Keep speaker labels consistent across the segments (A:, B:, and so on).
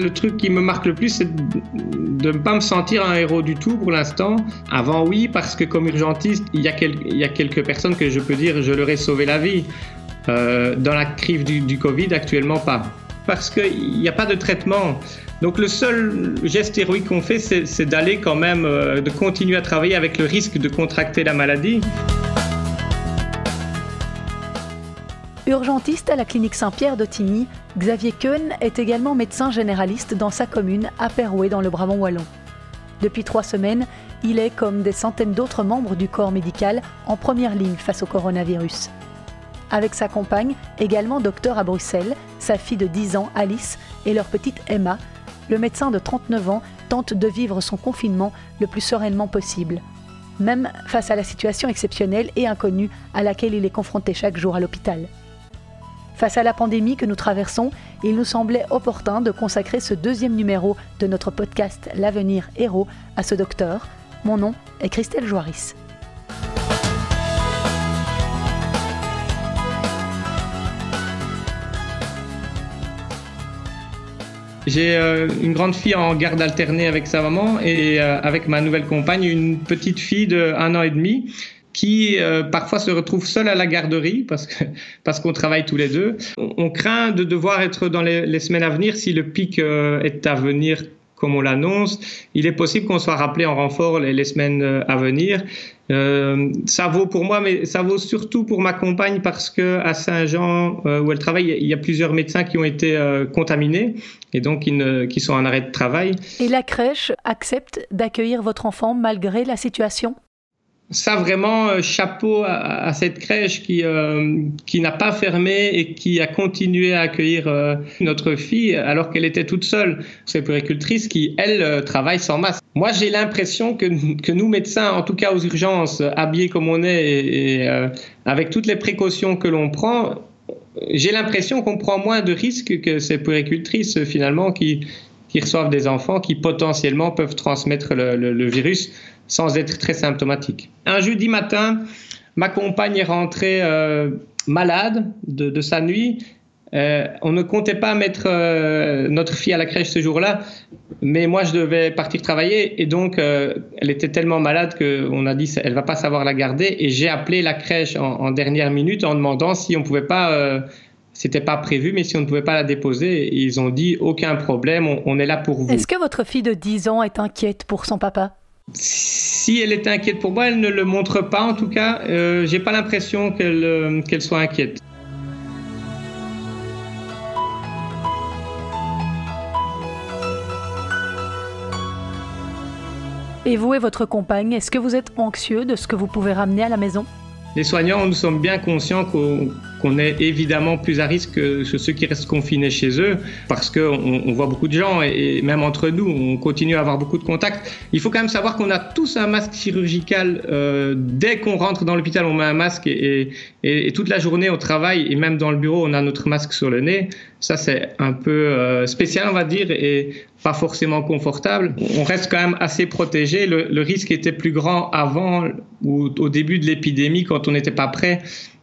A: Le truc qui me marque le plus, c'est de ne pas me sentir un héros du tout pour l'instant. Avant, oui, parce que comme urgentiste, il y, a quelques personnes que je peux dire, je leur ai sauvé la vie. Euh, dans la crise du, du Covid, actuellement pas. Parce qu'il n'y a pas de traitement. Donc le seul geste héroïque qu'on fait, c'est d'aller quand même, euh, de continuer à travailler avec le risque de contracter la maladie.
B: Urgentiste à la clinique Saint-Pierre d'Ottigny, Xavier Keun est également médecin généraliste dans sa commune, à Perouet, dans le Brabant wallon. Depuis trois semaines, il est, comme des centaines d'autres membres du corps médical, en première ligne face au coronavirus. Avec sa compagne, également docteur à Bruxelles, sa fille de 10 ans, Alice, et leur petite Emma, le médecin de 39 ans tente de vivre son confinement le plus sereinement possible, même face à la situation exceptionnelle et inconnue à laquelle il est confronté chaque jour à l'hôpital. Face à la pandémie que nous traversons, il nous semblait opportun de consacrer ce deuxième numéro de notre podcast L'avenir héros à ce docteur. Mon nom est Christelle Joaris.
A: J'ai euh, une grande fille en garde alternée avec sa maman et euh, avec ma nouvelle compagne, une petite fille de un an et demi qui euh, parfois se retrouve seule à la garderie parce que parce qu'on travaille tous les deux. On, craint de devoir être dans les, semaines à venir si le pic euh, est à venir comme on l'annonce. Il est possible qu'on soit rappelé en renfort les, les semaines euh, à venir. Euh, ça vaut pour moi, mais ça vaut surtout pour ma compagne parce que à Saint-Jean, euh, où elle travaille, il y a plusieurs médecins qui ont été contaminés et donc qui sont en arrêt de travail.
B: Et la crèche accepte d'accueillir votre enfant malgré la situation?
A: Ça vraiment euh, chapeau à, cette crèche qui euh, qui n'a pas fermé et qui a continué à accueillir euh, notre fille alors qu'elle était toute seule. C'est puricultrice qui elle travaille sans masque. Moi j'ai l'impression que que nous médecins, en tout cas aux urgences, habillés comme on est et, et avec toutes les précautions que l'on prend, j'ai l'impression qu'on prend moins de risques que ces puricultrices finalement qui qui reçoivent des enfants qui potentiellement peuvent transmettre le, le virus sans être très symptomatique. Un jeudi matin, ma compagne est rentrée euh, malade de, sa nuit. Euh, on ne comptait pas mettre euh, notre fille à la crèche ce jour-là, mais moi je devais partir travailler et donc elle était tellement malade qu'on a dit elle va pas savoir la garder et j'ai appelé la crèche en, dernière minute en demandant si on pouvait pas c'était pas prévu, mais si on ne pouvait pas la déposer, ils ont dit aucun problème, on, on est là pour vous.
B: Est-ce que votre fille de 10 ans est inquiète pour son papa?
A: Si elle est inquiète pour moi, elle ne le montre pas en tout cas. Euh, J'ai pas l'impression qu'elle euh, qu soit inquiète.
B: Et vous et votre compagne, est-ce que vous êtes anxieux de ce que vous pouvez ramener à la maison?
A: Les soignants, nous sommes bien conscients qu'on qu'on est évidemment plus à risque que ceux qui restent confinés chez eux parce qu'on on voit beaucoup de gens et, même entre nous, on continue à avoir beaucoup de contacts. Il faut quand même savoir qu'on a tous un masque chirurgical. Euh, dès qu'on rentre dans l'hôpital, on met un masque et, toute la journée au travail et même dans le bureau, on a notre masque sur le nez. Ça, c'est un peu euh, spécial, on va dire, et pas forcément confortable. On reste quand même assez protégé. Le, le risque était plus grand avant ou au début de l'épidémie quand on n'était pas prêt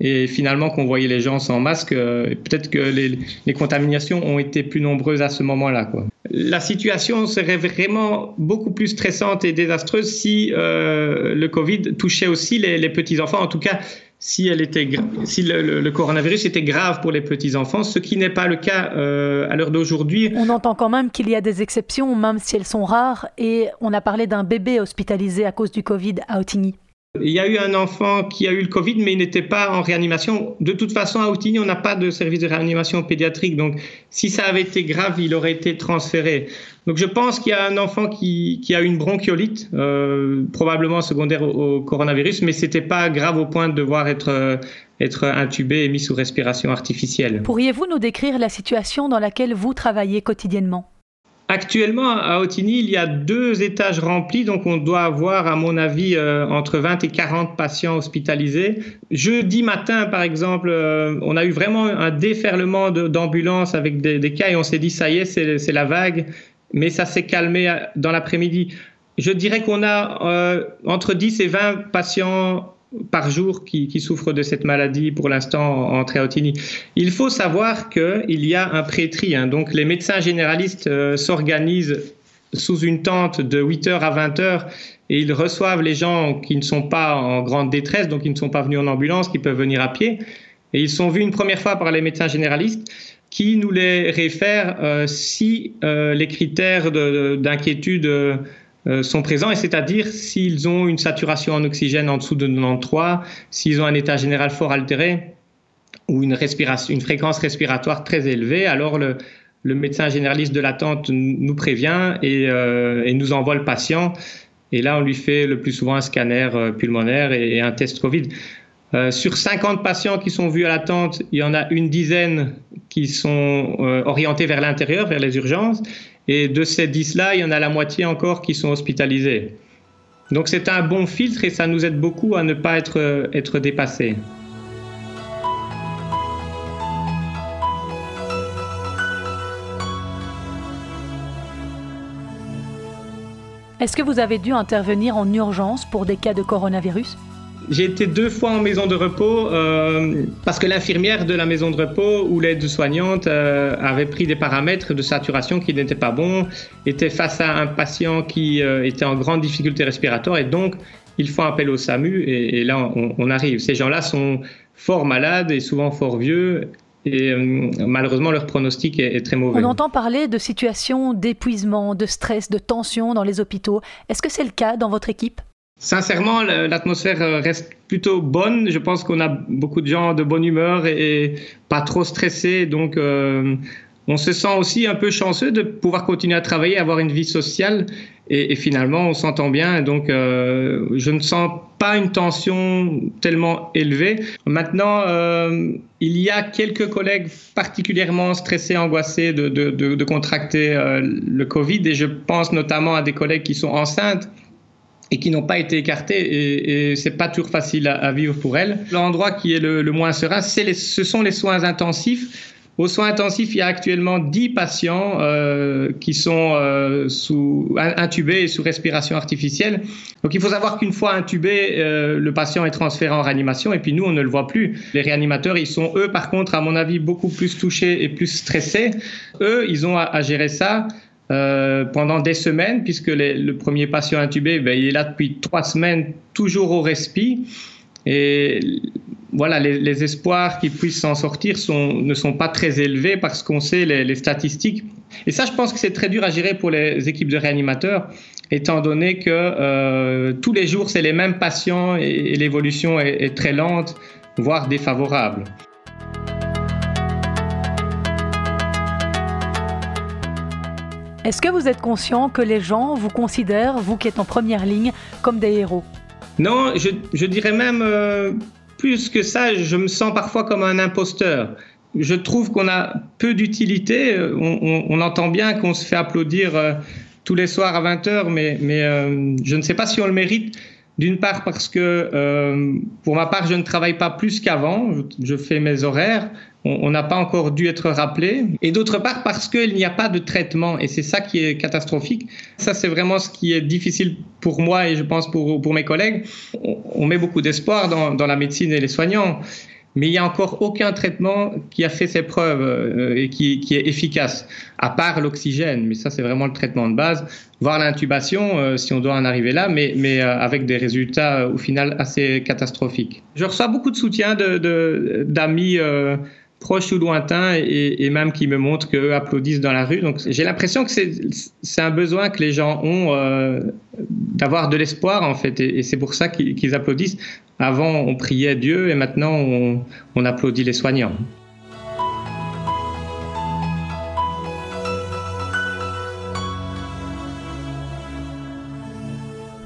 A: et finalement qu'on voyait les gens sans masque, euh, peut-être que les, contaminations ont été plus nombreuses à ce moment-là. La situation serait vraiment beaucoup plus stressante et désastreuse si euh, le Covid touchait aussi les, petits-enfants, en tout cas si le, le, le, coronavirus était grave pour les petits-enfants, ce qui n'est pas le cas euh, à l'heure d'aujourd'hui.
B: On entend quand même qu'il y a des exceptions, même si elles sont rares, et on a parlé d'un bébé hospitalisé à cause du Covid à Otigny.
A: Il y a eu un enfant qui a eu le Covid, mais il n'était pas en réanimation. De toute façon, à Outigny, on n'a pas de service de réanimation pédiatrique. Donc, si ça avait été grave, il aurait été transféré. Donc, je pense qu'il y a un enfant qui, qui a une bronchiolite, euh, probablement secondaire au, coronavirus, mais c'était pas grave au point de devoir être, euh, être intubé et mis sous respiration artificielle.
B: Pourriez-vous nous décrire la situation dans laquelle vous travaillez quotidiennement?
A: Actuellement, à Otigny, il y a deux étages remplis, donc on doit avoir, à mon avis, euh, entre 20 et 40 patients hospitalisés. Jeudi matin, par exemple, euh, on a eu vraiment un déferlement d'ambulances avec des, cas et on s'est dit, ça y est, c'est la vague, mais ça s'est calmé dans l'après-midi. Je dirais qu'on a euh, entre 10 et 20 patients par jour qui, souffrent de cette maladie pour l'instant en, Tréotini. Il faut savoir qu'il y a un pré-tri. Hein. donc les médecins généralistes euh, s'organisent sous une tente de 8h à 20h et ils reçoivent les gens qui ne sont pas en grande détresse, donc qui ne sont pas venus en ambulance, qui peuvent venir à pied. Et ils sont vus une première fois par les médecins généralistes qui nous les réfèrent euh, si euh, les critères d'inquiétude sont présents, et c'est-à-dire s'ils ont une saturation en oxygène en dessous de 93, s'ils ont un état général fort altéré ou une, fréquence respiratoire très élevée, alors le, médecin généraliste de l'attente nous prévient et, et, nous envoie le patient. Et là, on lui fait le plus souvent un scanner pulmonaire et, un test Covid. Euh, sur 50 patients qui sont vus à l'attente, il y en a une dizaine qui sont euh, orientés vers l'intérieur, vers les urgences. Et de ces 10-là, il y en a la moitié encore qui sont hospitalisés. Donc c'est un bon filtre et ça nous aide beaucoup à ne pas être, euh, être dépassés.
B: Est-ce que vous avez dû intervenir en urgence pour des cas de coronavirus?
A: J'ai été deux fois en maison de repos euh, parce que l'infirmière de la maison de repos ou l'aide-soignante euh, avait pris des paramètres de saturation qui n'étaient pas bons, était face à un patient qui euh, était en grande difficulté respiratoire et donc ils font appel au SAMU et, là on, on, arrive. Ces gens-là sont fort malades et souvent fort vieux et malheureusement leur pronostic est, très mauvais.
B: On entend parler de situations d'épuisement, de stress, de tension dans les hôpitaux. Est-ce que c'est le cas dans votre équipe?
A: Sincèrement, l'atmosphère euh, reste plutôt bonne. Je pense qu'on a beaucoup de gens de bonne humeur et, pas trop stressés. Donc, euh, on se sent aussi un peu chanceux de pouvoir continuer à travailler, avoir une vie sociale. Et, finalement, on s'entend bien. Donc, euh, je ne sens pas une tension tellement élevée. Maintenant, il y a quelques collègues particulièrement stressés, angoissés de, de, contracter le Covid. Et je pense notamment à des collègues qui sont enceintes et qui n'ont pas été écartées et, et c'est pas toujours facile à, vivre pour elles. L'endroit qui est le, moins serein, c'est ce sont les soins intensifs. Aux soins intensifs, il y a actuellement 10 patients euh, qui sont euh, sous, intubés et sous respiration artificielle. Donc il faut savoir qu'une fois intubé, euh, le patient est transféré en réanimation et puis nous, on ne le voit plus. Les réanimateurs, ils sont eux, par contre, à mon avis, beaucoup plus touchés et plus stressés. Eux, ils ont à, à gérer ça. Euh, pendant des semaines, puisque le premier patient intubé, ben, il est là depuis trois semaines, toujours au respi. Et voilà, les, espoirs qu'il puisse s'en sortir ne sont pas très élevés parce qu'on sait les, statistiques. Et ça, je pense que c'est très dur à gérer pour les équipes de réanimateurs, étant donné que euh, tous les jours, c'est les mêmes patients et, l'évolution est très lente, voire défavorable.
B: Est-ce que vous êtes conscient que les gens vous considèrent, vous qui êtes en première ligne, comme des héros?
A: Non, je, dirais même euh, plus que ça, je me sens parfois comme un imposteur. Je trouve qu'on a peu d'utilité. On, entend bien qu'on se fait applaudir euh, tous les soirs à 20h, mais, euh, je ne sais pas si on le mérite. D'une part parce que pour ma part, je ne travaille pas plus qu'avant, je, fais mes horaires on n'a pas encore dû être rappelé. Et d'autre part, parce qu'il n'y a pas de traitement. Et c'est ça qui est catastrophique. Ça, c'est vraiment ce qui est difficile pour moi et je pense pour, pour mes collègues. On, met beaucoup d'espoir dans, dans, la médecine et les soignants. Mais il n'y a encore aucun traitement qui a fait ses preuves euh, et qui, qui, est efficace, à part l'oxygène. Mais ça, c'est vraiment le traitement de base. Voir l'intubation, euh, si on doit en arriver là, mais, mais euh, avec des résultats au final assez catastrophiques. Je reçois beaucoup de soutien d'amis. De, proches ou lointains et, même qui me montrent qu'eux applaudissent dans la rue. Donc j'ai l'impression que c'est un besoin que les gens ont euh, d'avoir de l'espoir en fait et, c'est pour ça qu'ils applaudissent. Avant on priait Dieu et maintenant on, on applaudit les soignants.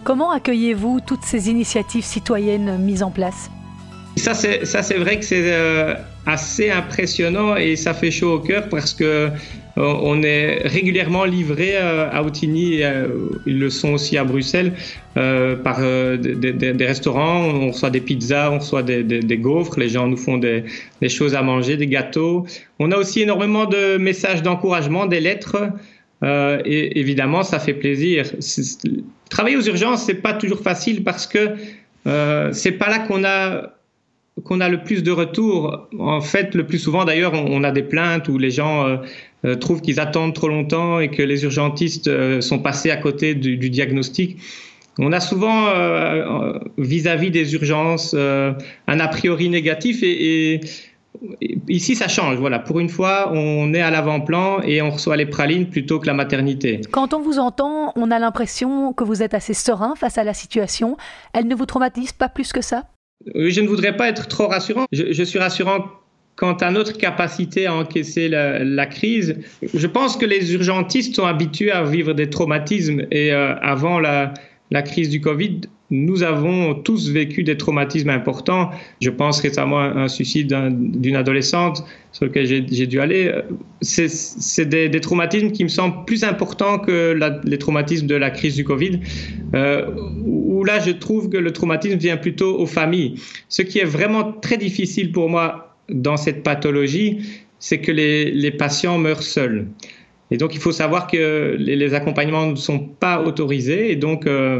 B: Comment accueillez-vous toutes ces initiatives citoyennes mises en place?
A: Ça, c'est, ça, c'est vrai que c'est euh, assez impressionnant et ça fait chaud au cœur parce que euh, on est régulièrement livré euh, à Outigny, ils le sont aussi à Bruxelles, par des, restaurants. On reçoit des pizzas, on reçoit des, gaufres, les gens nous font des, choses à manger, des gâteaux. On a aussi énormément de messages d'encouragement, des lettres. et évidemment, ça fait plaisir. Travailler aux urgences, c'est pas toujours facile parce que euh, c'est pas là qu'on a qu'on a le plus de retours. En fait, le plus souvent, d'ailleurs, on, a des plaintes où les gens euh, euh, trouvent qu'ils attendent trop longtemps et que les urgentistes euh, sont passés à côté du, diagnostic. On a souvent, vis-à-vis des urgences, un a priori négatif et, ici, ça change. Voilà, pour une fois, on est à l'avant-plan et on reçoit les pralines plutôt que la maternité.
B: Quand on vous entend, on a l'impression que vous êtes assez serein face à la situation. Elle ne vous traumatise pas plus que ça?
A: Je ne voudrais pas être trop rassurant. Je, suis rassurant quant à notre capacité à encaisser la, crise. Je pense que les urgentistes sont habitués à vivre des traumatismes et euh, avant la, la crise du Covid, nous avons tous vécu des traumatismes importants. Je pense récemment à un suicide d'une adolescente sur lequel j'ai dû aller. C'est des, traumatismes qui me semblent plus importants que les traumatismes de la crise du Covid, euh, où là, je trouve que le traumatisme vient plutôt aux familles. Ce qui est vraiment très difficile pour moi dans cette pathologie, c'est que les, les patients meurent seuls. Et donc, il faut savoir que les, accompagnements ne sont pas autorisés. Et donc, euh,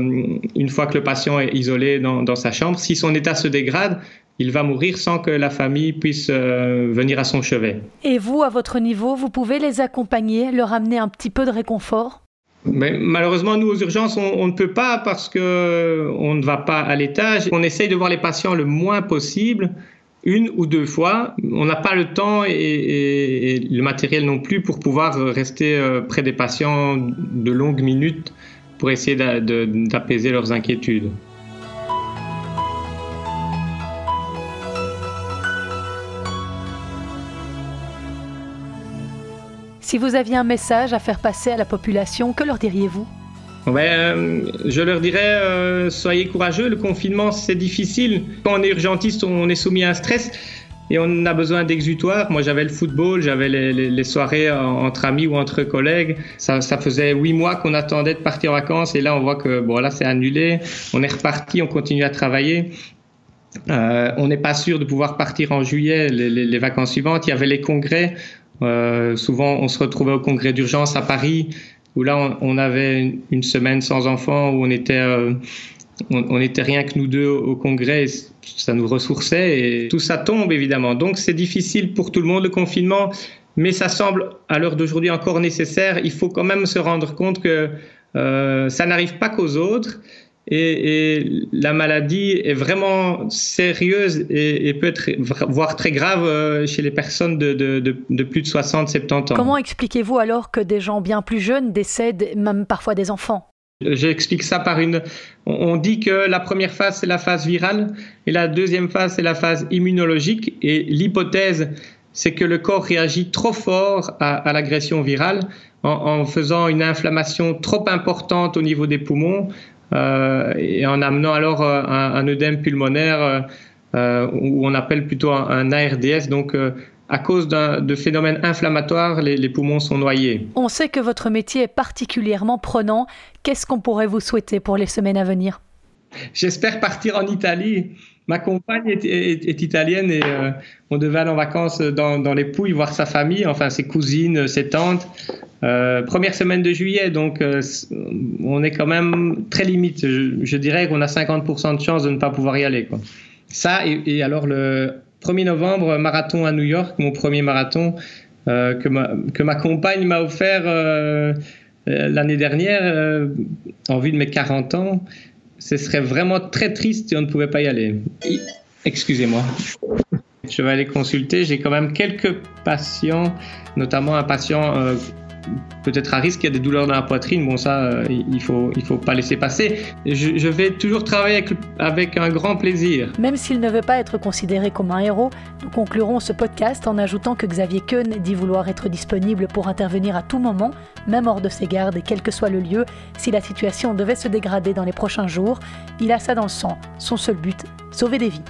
A: une fois que le patient est isolé dans, sa chambre, si son état se dégrade, il va mourir sans que la famille puisse euh, venir à son chevet.
B: Et vous, à votre niveau, vous pouvez les accompagner, leur amener un petit peu de réconfort?
A: Mais malheureusement, nous aux urgences, on, ne peut pas parce que on ne va pas à l'étage. On essaye de voir les patients le moins possible une ou deux fois. On n'a pas le temps et, le matériel non plus pour pouvoir rester euh, près des patients de longues minutes pour essayer d'apaiser leurs inquiétudes.
B: Si vous aviez un message à faire passer à la population, que leur diriez-vous?
A: Ben, je leur dirais, euh, soyez courageux, le confinement c'est difficile. Quand on est urgentiste, on est soumis à un stress et on a besoin d'exutoire. Moi j'avais le football, j'avais les, soirées entre amis ou entre collègues. Ça, faisait huit mois qu'on attendait de partir en vacances et là on voit que bon là c'est annulé. On est reparti, on continue à travailler. Euh, on n'est pas sûr de pouvoir partir en juillet, les, vacances suivantes. Il y avait les congrès. Euh, souvent, on se retrouvait au congrès d'urgence à Paris où là, on, avait une, semaine sans enfants, où on était, euh, on, était rien que nous deux au, congrès, ça nous ressourçait, et tout ça tombe évidemment. Donc c'est difficile pour tout le monde le confinement, mais ça semble à l'heure d'aujourd'hui encore nécessaire. Il faut quand même se rendre compte que euh, ça n'arrive pas qu'aux autres et, la maladie est vraiment sérieuse et, peut être voire très grave euh, chez les personnes de, plus de 60-70 ans.
B: Comment expliquez-vous alors que des gens bien plus jeunes décèdent, même parfois des enfants?
A: J'explique ça par une. On dit que la première phase, c'est la phase virale et la deuxième phase, c'est la phase immunologique. Et l'hypothèse, c'est que le corps réagit trop fort à, l'agression virale en, faisant une inflammation trop importante au niveau des poumons, et en amenant alors euh, un, œdème pulmonaire euh, où on appelle plutôt un, ARDS. Donc à cause de phénomènes inflammatoires, les, les, poumons sont noyés.
B: On sait que votre métier est particulièrement prenant. Qu'est-ce qu'on pourrait vous souhaiter pour les semaines à venir?
A: J'espère partir en Italie. Ma compagne est, italienne et on devait aller en vacances dans, les Pouilles voir sa famille, enfin ses cousines, ses tantes. Euh, première semaine de juillet, donc euh, on est quand même très limite. Je, dirais qu'on a 50% de chance de ne pas pouvoir y aller. Ça, et, alors le 1er novembre, marathon à New York, mon premier marathon euh, que, ma, que ma compagne m'a offert l'année dernière en vue de mes 40 ans. Ce serait vraiment très triste si on ne pouvait pas y aller. Excusez-moi. Je vais aller consulter. J'ai quand même quelques patients, notamment un patient peut-être à risque, il y a des douleurs dans la poitrine. Bon, ça, euh, il faut, il faut pas laisser passer. Je, vais toujours travailler avec, avec, un grand plaisir.
B: Même s'il ne veut pas être considéré comme un héros, nous conclurons ce podcast en ajoutant que Xavier Keun dit vouloir être disponible pour intervenir à tout moment, même hors de ses gardes et quel que soit le lieu, si la situation devait se dégrader dans les prochains jours. Il a ça dans le sang. Son seul but, sauver des vies.